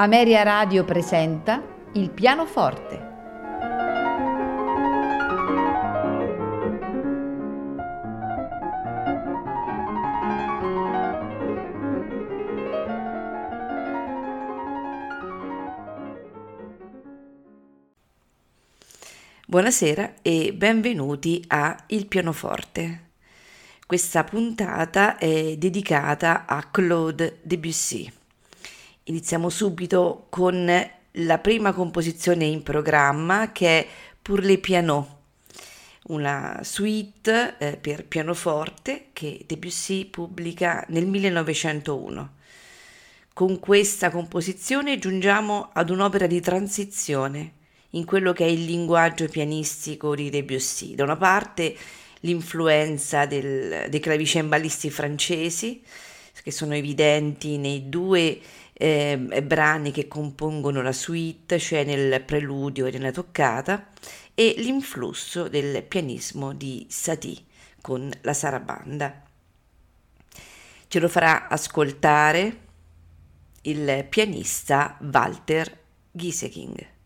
Ameria Radio presenta Il pianoforte. Buonasera e benvenuti a Il pianoforte. Questa puntata è dedicata a Claude Debussy. Iniziamo subito con la prima composizione in programma che è Pour les pianos, una suite eh, per pianoforte che Debussy pubblica nel 1901. Con questa composizione giungiamo ad un'opera di transizione in quello che è il linguaggio pianistico di Debussy. Da una parte l'influenza del, dei clavicembalisti francesi, che sono evidenti nei due eh, brani che compongono la suite, cioè nel preludio e nella toccata, e l'influsso del pianismo di Satie con la sarabanda. Ce lo farà ascoltare il pianista Walter Gieseking.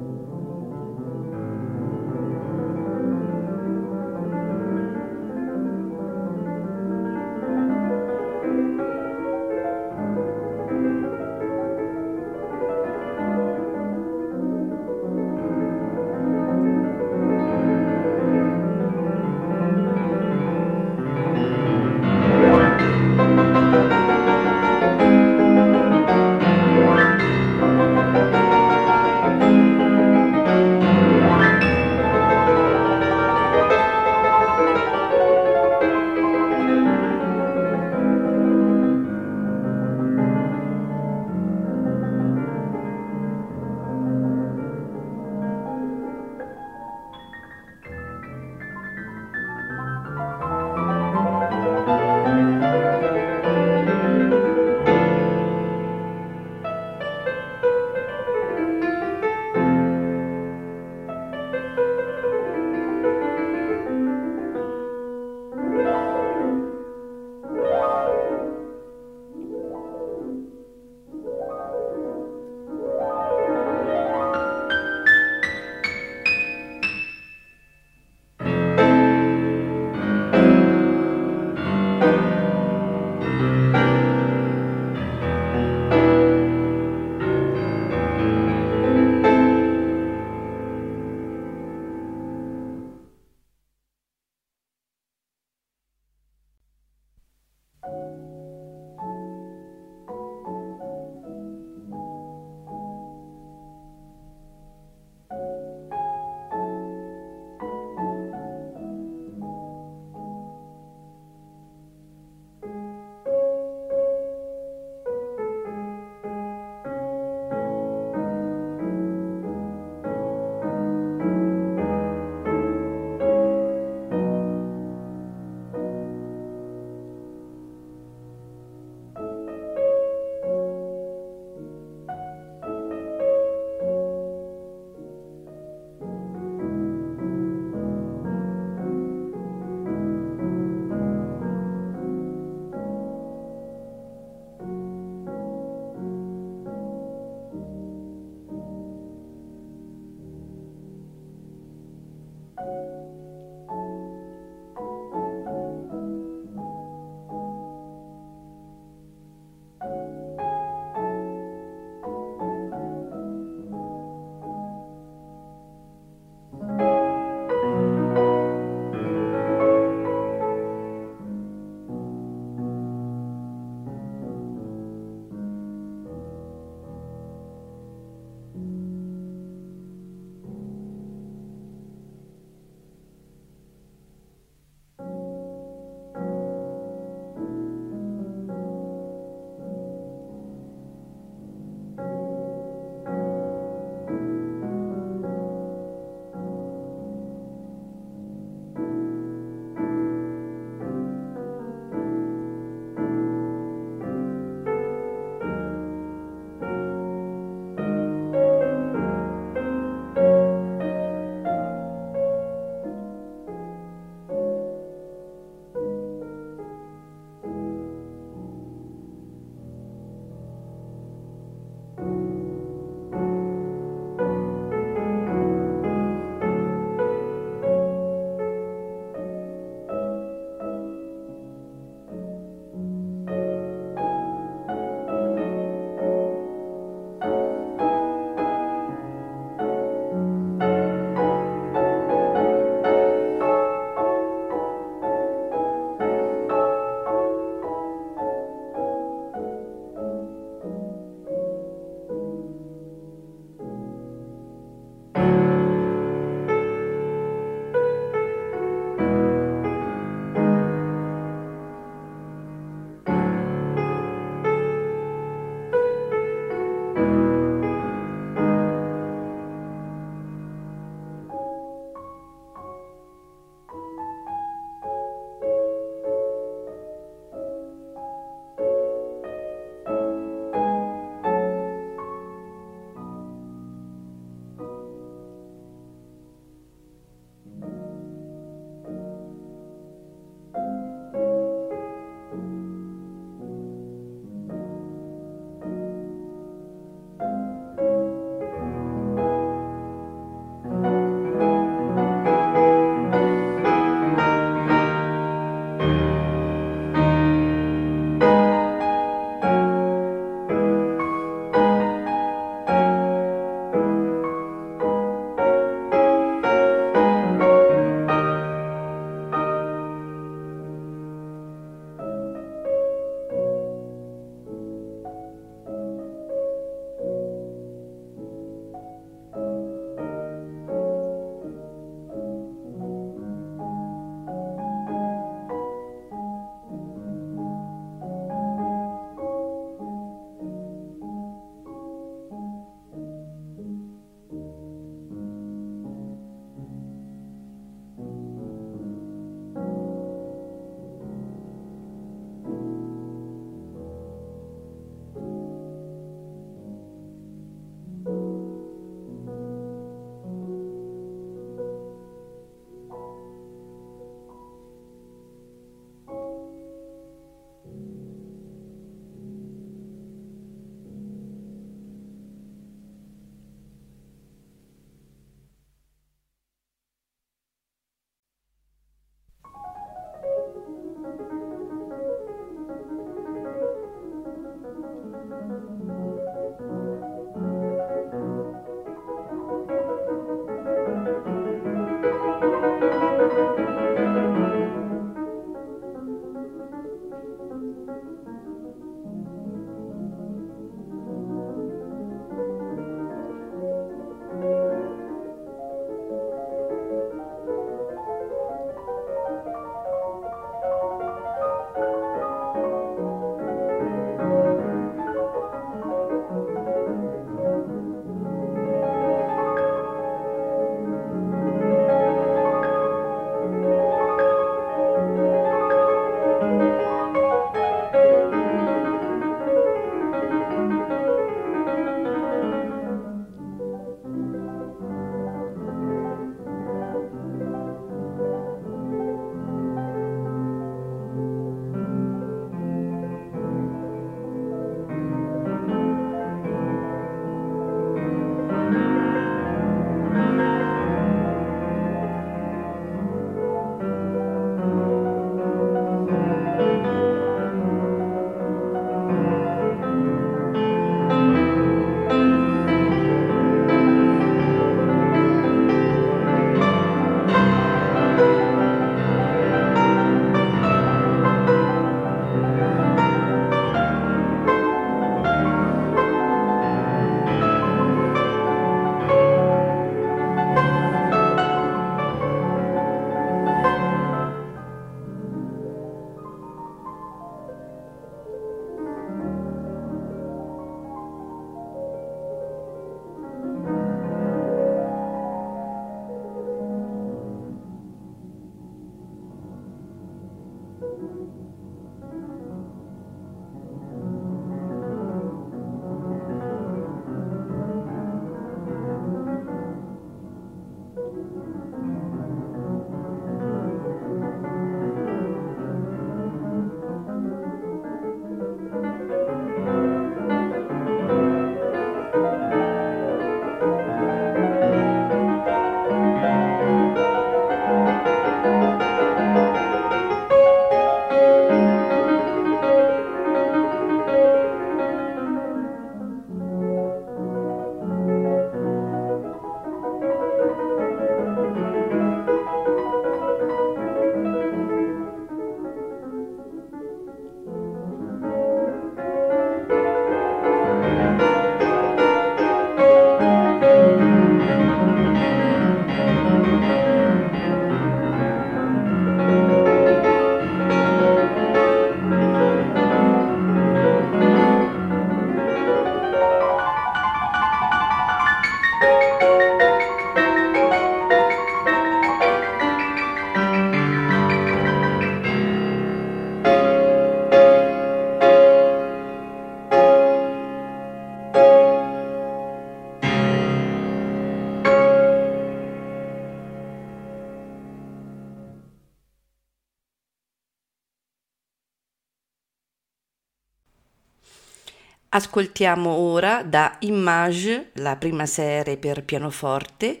Ascoltiamo ora da Image, la prima serie per pianoforte,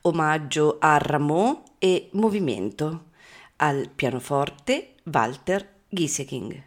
omaggio a Rameau e Movimento, al pianoforte Walter Gieseking.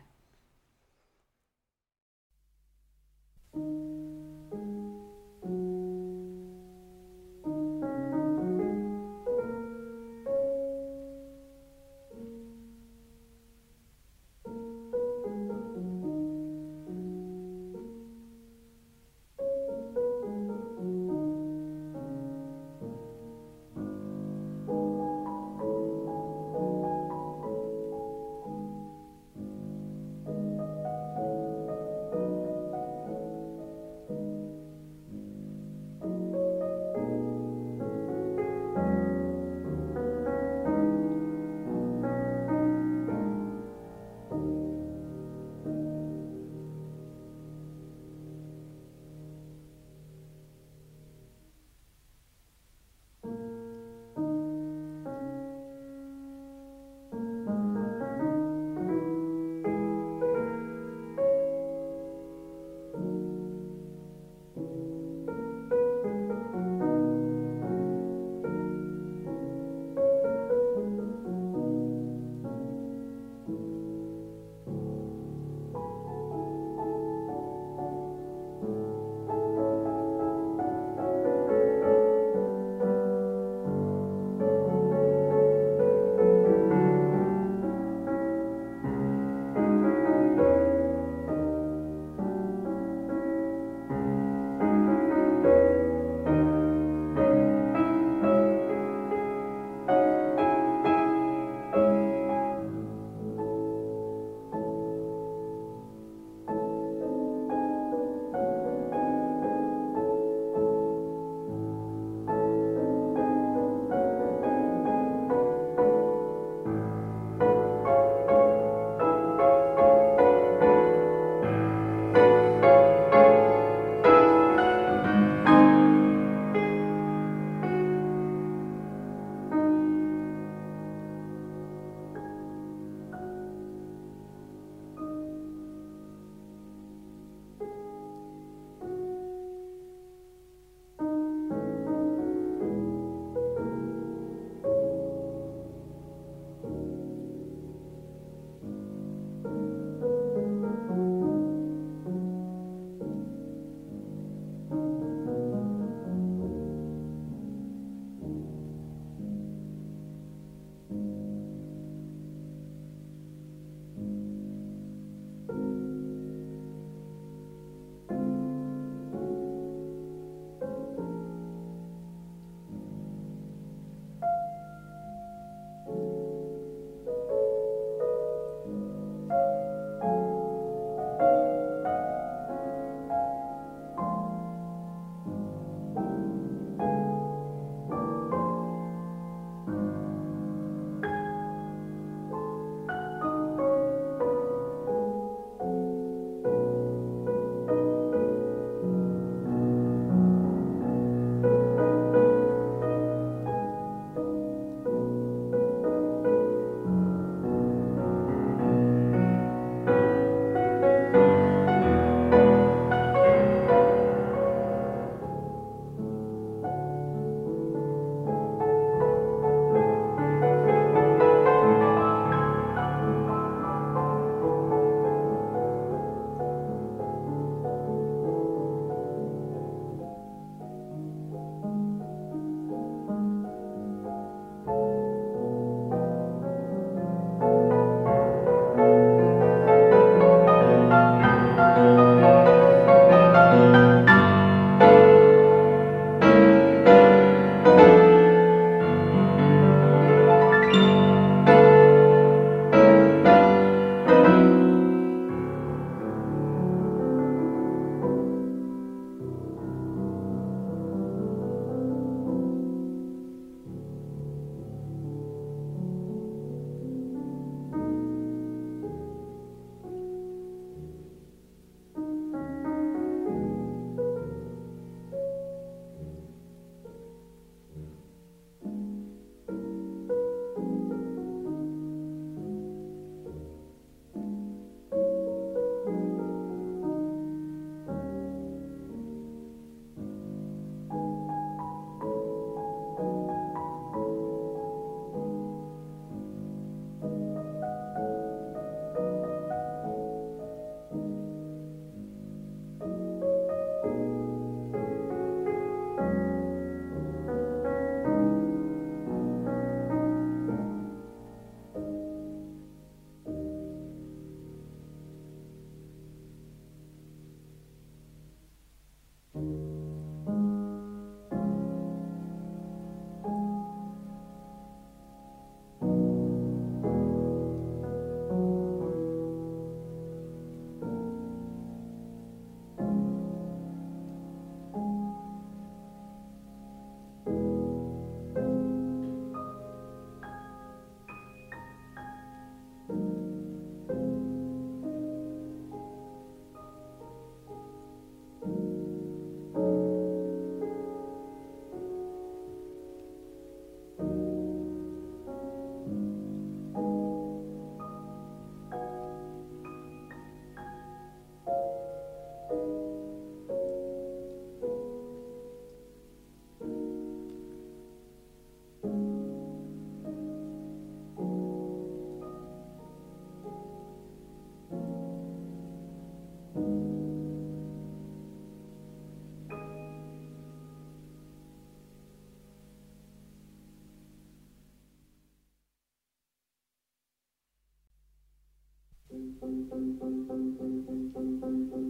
Thank you.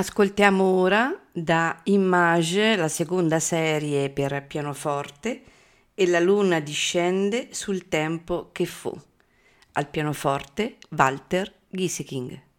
Ascoltiamo ora da Image, la seconda serie per pianoforte, e la luna discende sul tempo che fu. Al pianoforte Walter Gieseking.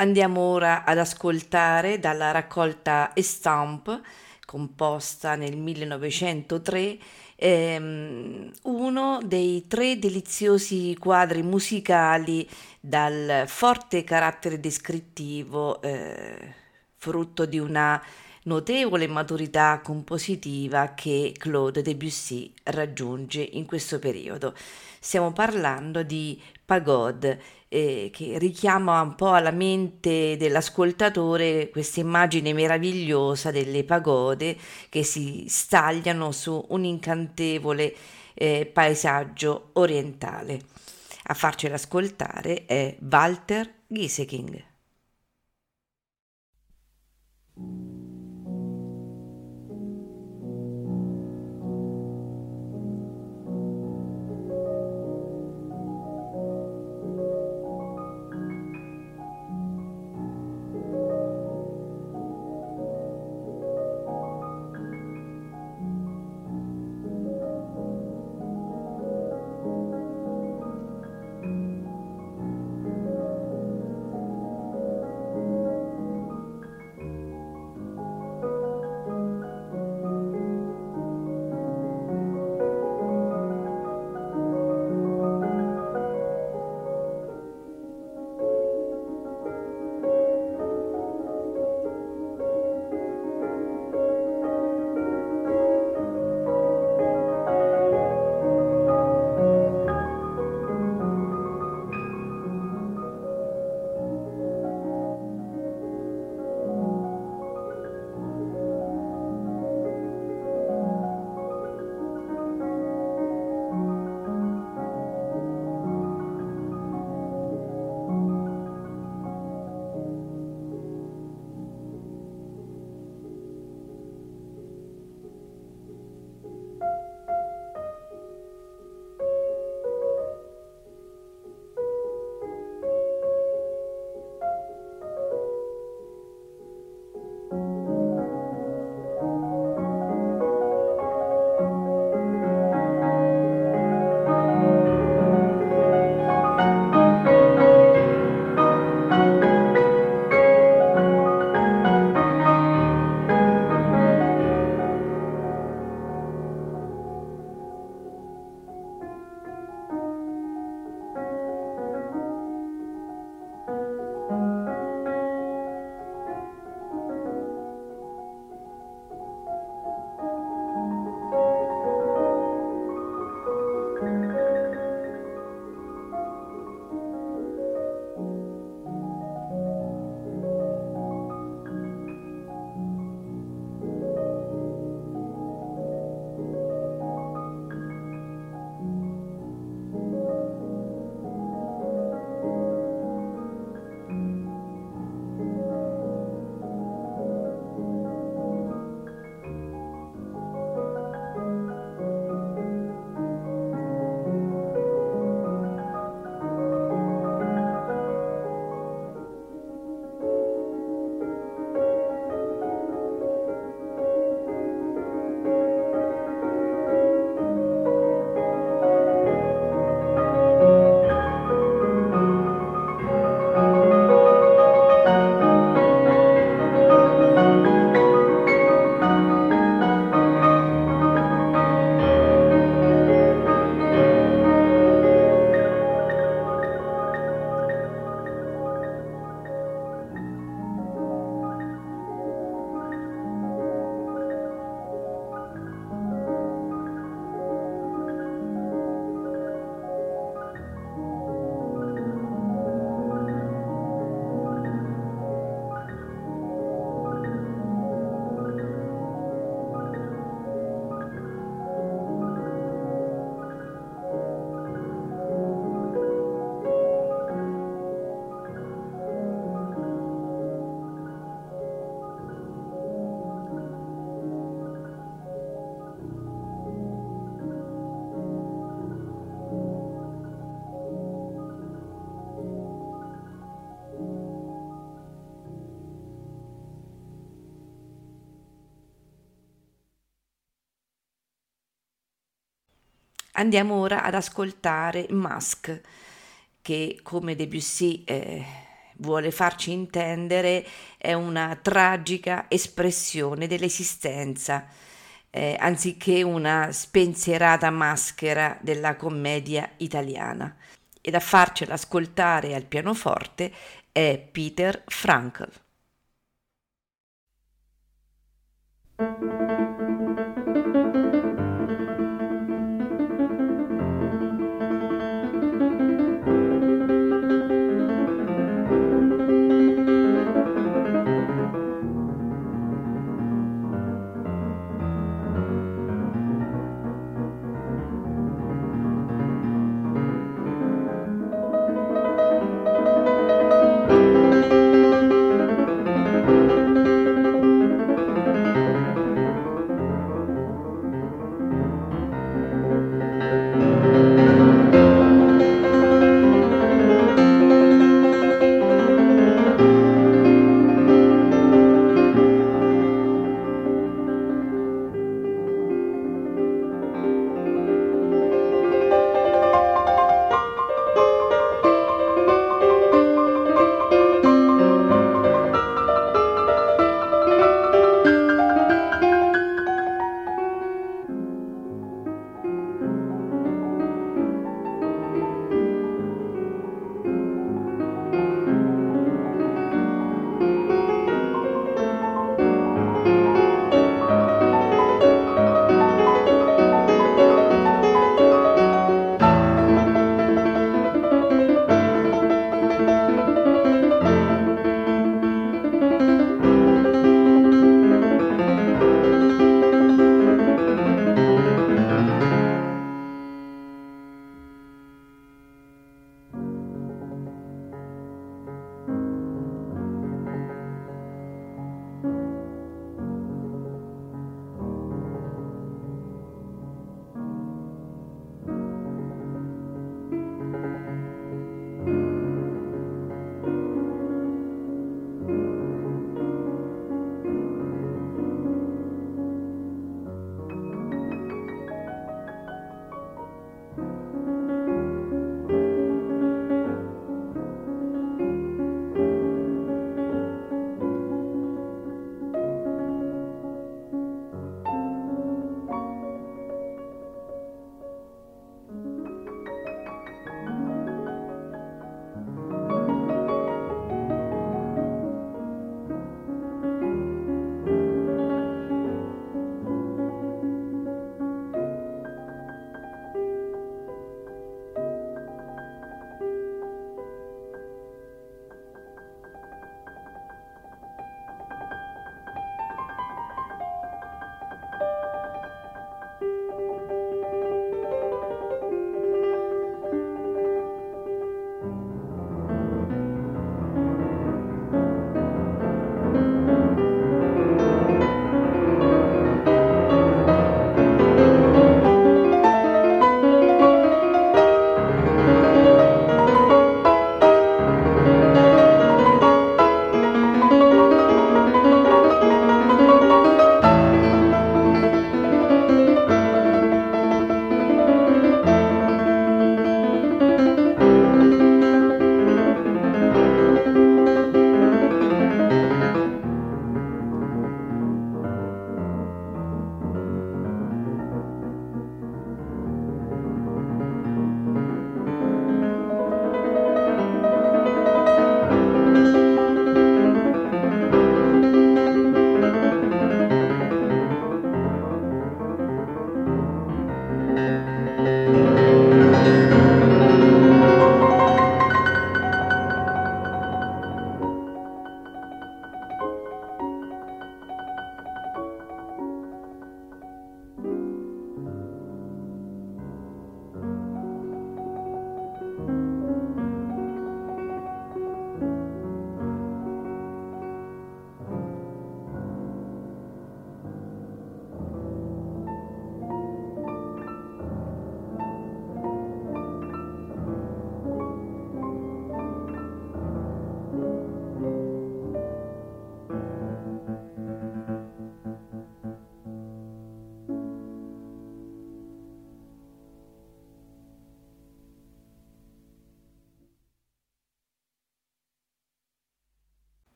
Andiamo ora ad ascoltare dalla raccolta Estamp, composta nel 1903, ehm, uno dei tre deliziosi quadri musicali dal forte carattere descrittivo, eh, frutto di una notevole maturità compositiva che Claude Debussy raggiunge in questo periodo. Stiamo parlando di Pagode, eh, che richiama un po' alla mente dell'ascoltatore questa immagine meravigliosa delle pagode che si stagliano su un incantevole eh, paesaggio orientale. A farcela ascoltare è Walter Gieseking. Andiamo ora ad ascoltare Musk, che come Debussy eh, vuole farci intendere è una tragica espressione dell'esistenza, eh, anziché una spensierata maschera della commedia italiana. Ed a farcela ascoltare al pianoforte è Peter Frankl.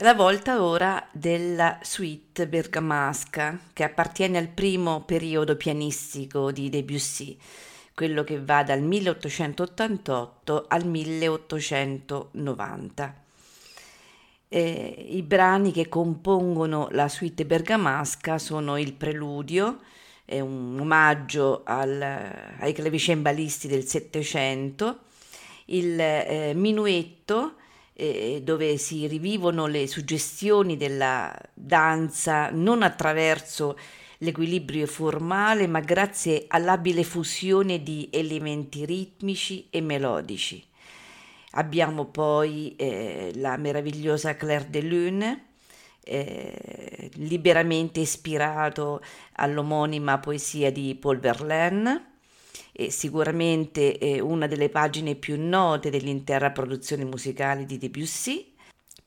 La volta ora della suite bergamasca che appartiene al primo periodo pianistico di Debussy, quello che va dal 1888 al 1890. Eh, I brani che compongono la suite bergamasca sono il preludio, è un omaggio al, ai clavicembalisti del Settecento, il eh, minuetto eh, dove si rivivono le suggestioni della danza non attraverso l'equilibrio formale ma grazie all'abile fusione di elementi ritmici e melodici. Abbiamo poi eh, la meravigliosa Claire de Lune, eh, liberamente ispirato all'omonima poesia di Paul Verlaine, e sicuramente eh, una delle pagine più note dell'intera produzione musicale di Debussy,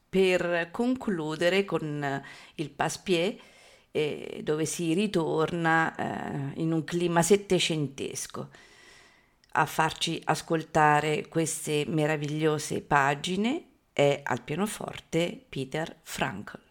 per concludere con il Passepied, eh, dove si ritorna eh, in un clima settecentesco a farci ascoltare queste meravigliose pagine è al pianoforte Peter Frankl.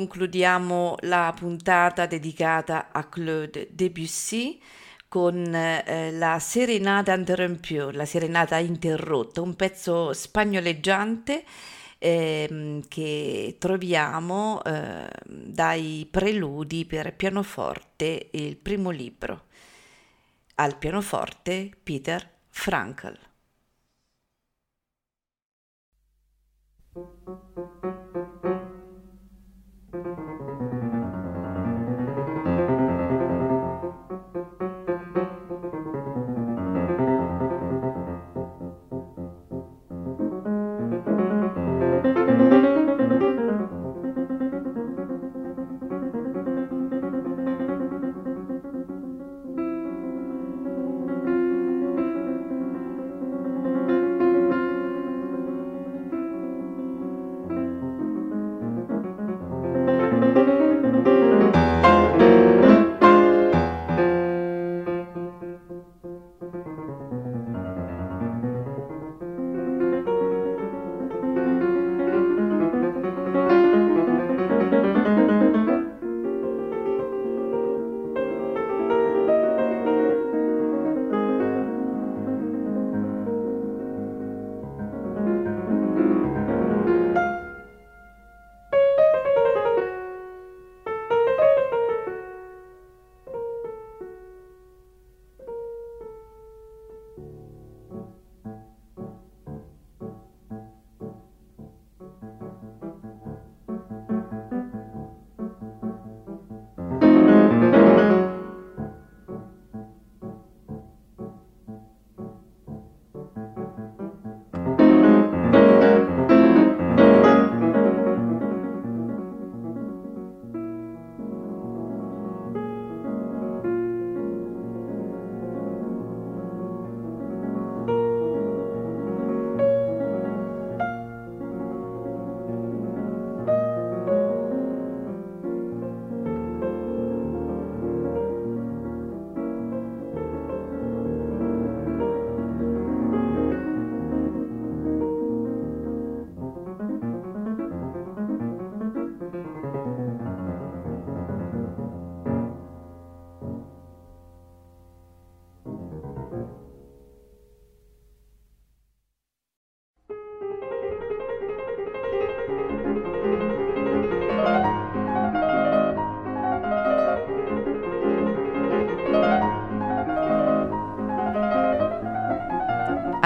Concludiamo la puntata dedicata a Claude Debussy con eh, la Serenata Interrompue, la Serenata Interrotta, un pezzo spagnoleggiante eh, che troviamo eh, dai preludi per pianoforte, il primo libro. Al pianoforte Peter Frankl.